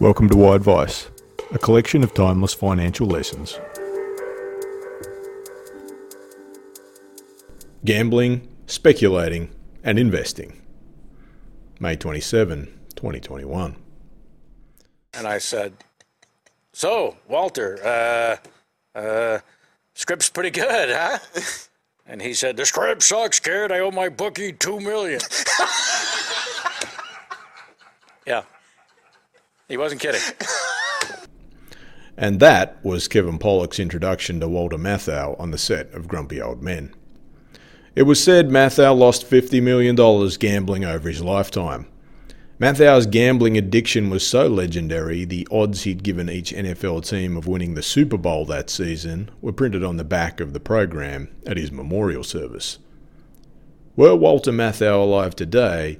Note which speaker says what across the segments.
Speaker 1: Welcome to Wide Vice, a collection of timeless financial lessons. Gambling, speculating, and investing. May 27, 2021.
Speaker 2: And I said, So, Walter, uh, uh, script's pretty good, huh? And he said, The script sucks, kid. I owe my bookie two million. He wasn't kidding.
Speaker 1: And that was Kevin Pollak's introduction to Walter Matthau on the set of Grumpy Old Men. It was said Matthau lost $50 million gambling over his lifetime. Matthau's gambling addiction was so legendary, the odds he'd given each NFL team of winning the Super Bowl that season were printed on the back of the program at his memorial service. Were Walter Matthau alive today,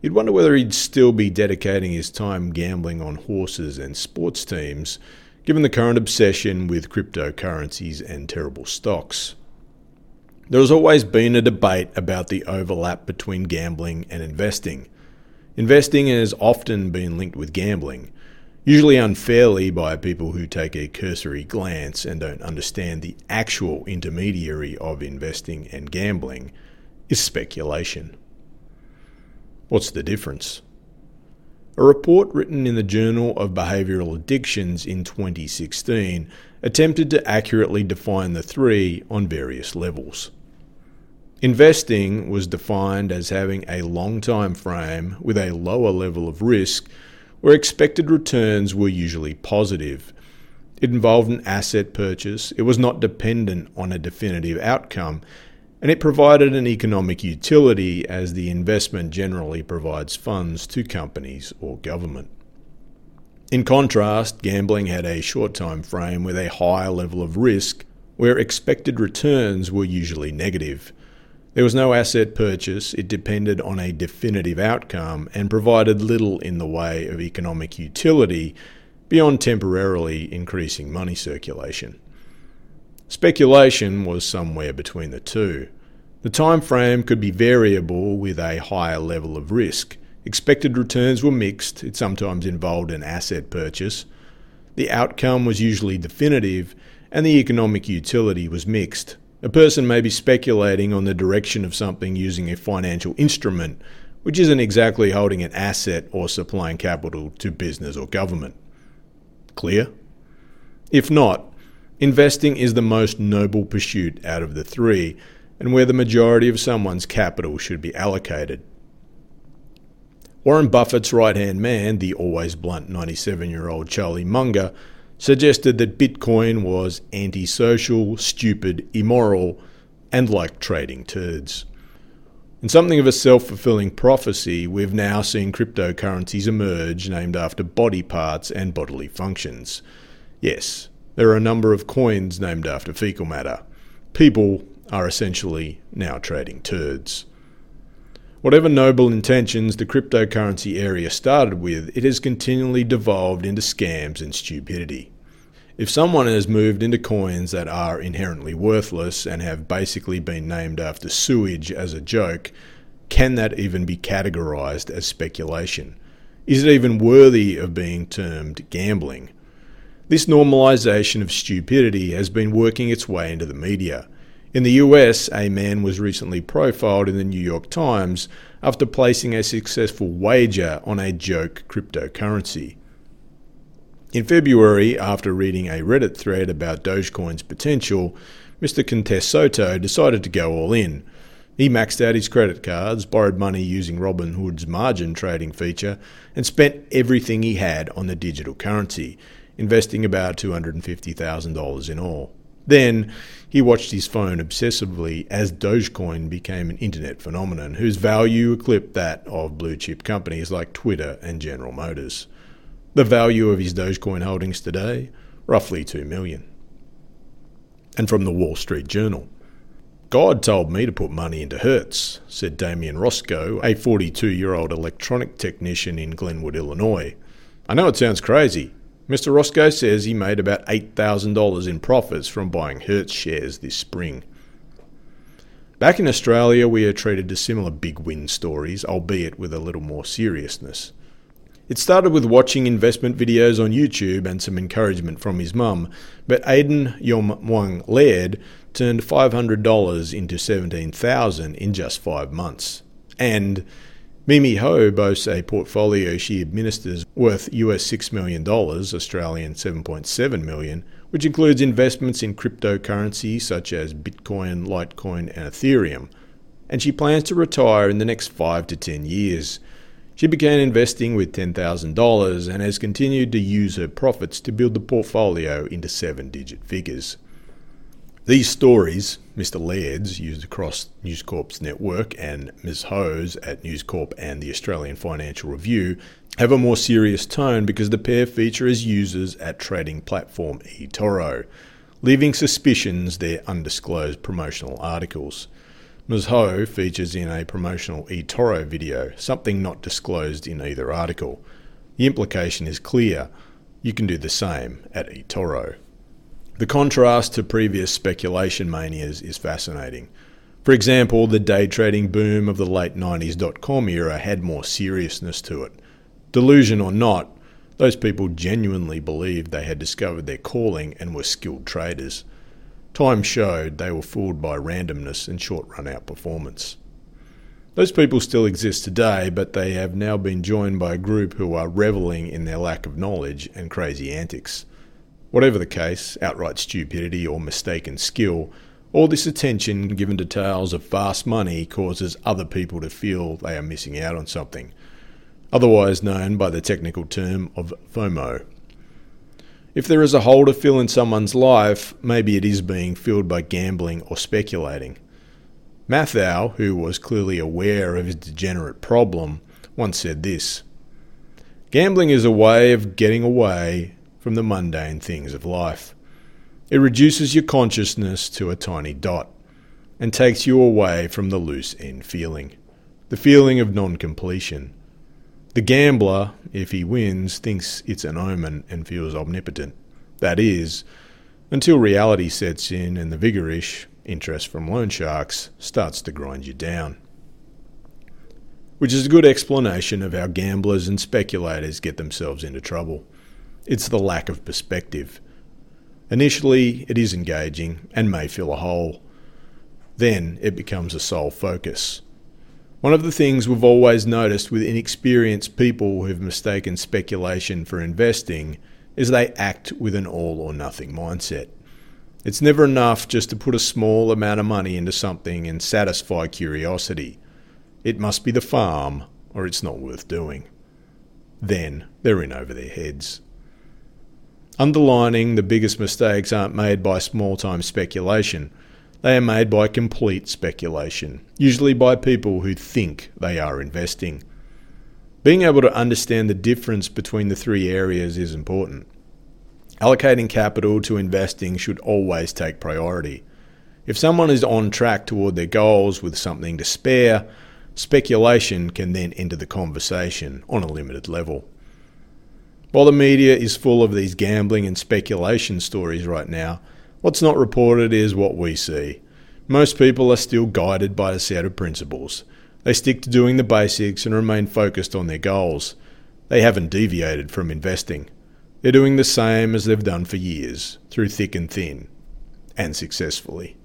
Speaker 1: you'd wonder whether he'd still be dedicating his time gambling on horses and sports teams, given the current obsession with cryptocurrencies and terrible stocks. There has always been a debate about the overlap between gambling and investing. Investing has often been linked with gambling, usually unfairly by people who take a cursory glance and don't understand the actual intermediary of investing and gambling is speculation. What's the difference? A report written in the Journal of Behavioral Addictions in 2016 attempted to accurately define the three on various levels. Investing was defined as having a long time frame with a lower level of risk where expected returns were usually positive. It involved an asset purchase, it was not dependent on a definitive outcome, and it provided an economic utility as the investment generally provides funds to companies or government. In contrast, gambling had a short time frame with a higher level of risk where expected returns were usually negative. There was no asset purchase, it depended on a definitive outcome and provided little in the way of economic utility beyond temporarily increasing money circulation. Speculation was somewhere between the two. The time frame could be variable with a higher level of risk. Expected returns were mixed, it sometimes involved an asset purchase. The outcome was usually definitive, and the economic utility was mixed. A person may be speculating on the direction of something using a financial instrument, which isn't exactly holding an asset or supplying capital to business or government. Clear? If not, investing is the most noble pursuit out of the three, and where the majority of someone's capital should be allocated. Warren Buffett's right hand man, the always blunt 97 year old Charlie Munger, suggested that Bitcoin was antisocial, stupid, immoral, and like trading turds. In something of a self fulfilling prophecy, we've now seen cryptocurrencies emerge named after body parts and bodily functions. Yes, there are a number of coins named after fecal matter. People are essentially now trading turds. Whatever noble intentions the cryptocurrency area started with, it has continually devolved into scams and stupidity. If someone has moved into coins that are inherently worthless and have basically been named after sewage as a joke, can that even be categorized as speculation? Is it even worthy of being termed gambling? This normalization of stupidity has been working its way into the media. In the US, a man was recently profiled in the New York Times after placing a successful wager on a joke cryptocurrency. In February, after reading a Reddit thread about Dogecoin's potential, Mr. Contessotto decided to go all in. He maxed out his credit cards, borrowed money using Robinhood's margin trading feature, and spent everything he had on the digital currency, investing about $250,000 in all. Then he watched his phone obsessively as Dogecoin became an internet phenomenon whose value eclipsed that of blue chip companies like Twitter and General Motors. The value of his Dogecoin holdings today, roughly 2 million. And from the Wall Street Journal. God told me to put money into Hertz, said Damien Roscoe, a 42 year old electronic technician in Glenwood, Illinois. I know it sounds crazy, Mr. Roscoe says he made about $8,000 in profits from buying Hertz shares this spring. Back in Australia, we are treated to similar big win stories, albeit with a little more seriousness. It started with watching investment videos on YouTube and some encouragement from his mum, but Aidan Yom Mwang Laird turned $500 into 17,000 in just five months. And Mimi Ho boasts a portfolio she administers worth US $6 million, Australian 7.7 million, which includes investments in cryptocurrency such as Bitcoin, Litecoin, and Ethereum. And she plans to retire in the next 5 to 10 years. She began investing with $10,000 and has continued to use her profits to build the portfolio into seven digit figures. These stories, Mr. Laird's used across News Corp's network and Ms. Ho's at News Corp and the Australian Financial Review, have a more serious tone because the pair feature as users at trading platform eToro, leaving suspicions they're undisclosed promotional articles. Ms. Ho features in a promotional eToro video, something not disclosed in either article. The implication is clear. You can do the same at eToro. The contrast to previous speculation manias is fascinating. For example, the day trading boom of the late 90s dot com era had more seriousness to it. Delusion or not, those people genuinely believed they had discovered their calling and were skilled traders. Time showed they were fooled by randomness and short run out performance. Those people still exist today, but they have now been joined by a group who are reveling in their lack of knowledge and crazy antics. Whatever the case, outright stupidity or mistaken skill, all this attention given to tales of fast money causes other people to feel they are missing out on something, otherwise known by the technical term of FOMO. If there is a hole to fill in someone's life, maybe it is being filled by gambling or speculating. Matthau, who was clearly aware of his degenerate problem, once said this Gambling is a way of getting away from the mundane things of life. It reduces your consciousness to a tiny dot and takes you away from the loose end feeling, the feeling of non completion. The gambler, if he wins, thinks it's an omen and feels omnipotent. That is, until reality sets in and the vigorish, interest from loan sharks, starts to grind you down. Which is a good explanation of how gamblers and speculators get themselves into trouble. It's the lack of perspective. Initially, it is engaging and may fill a hole. Then it becomes a sole focus. One of the things we've always noticed with inexperienced people who've mistaken speculation for investing is they act with an all or nothing mindset. It's never enough just to put a small amount of money into something and satisfy curiosity. It must be the farm, or it's not worth doing. Then they're in over their heads. Underlining the biggest mistakes aren't made by small time speculation, they are made by complete speculation, usually by people who think they are investing. Being able to understand the difference between the three areas is important. Allocating capital to investing should always take priority. If someone is on track toward their goals with something to spare, speculation can then enter the conversation on a limited level. While the media is full of these gambling and speculation stories right now, what's not reported is what we see. Most people are still guided by a set of principles. They stick to doing the basics and remain focused on their goals. They haven't deviated from investing. They're doing the same as they've done for years, through thick and thin, and successfully.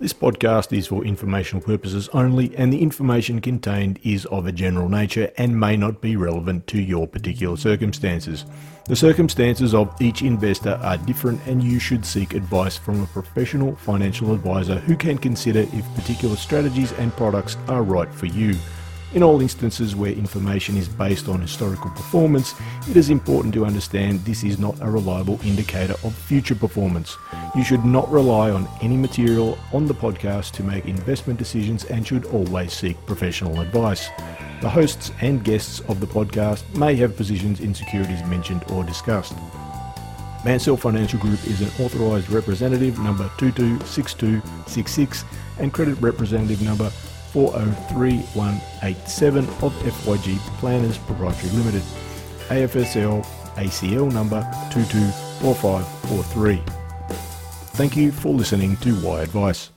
Speaker 1: This podcast is for informational purposes only, and the information contained is of a general nature and may not be relevant to your particular circumstances. The circumstances of each investor are different, and you should seek advice from a professional financial advisor who can consider if particular strategies and products are right for you. In all instances where information is based on historical performance, it is important to understand this is not a reliable indicator of future performance. You should not rely on any material on the podcast to make investment decisions and should always seek professional advice. The hosts and guests of the podcast may have positions in securities mentioned or discussed. Mansell Financial Group is an authorised representative number 226266 and credit representative number 403187 of FYG Planners Proprietary Limited, AFSL ACL number 224543. Thank you for listening to Why Advice.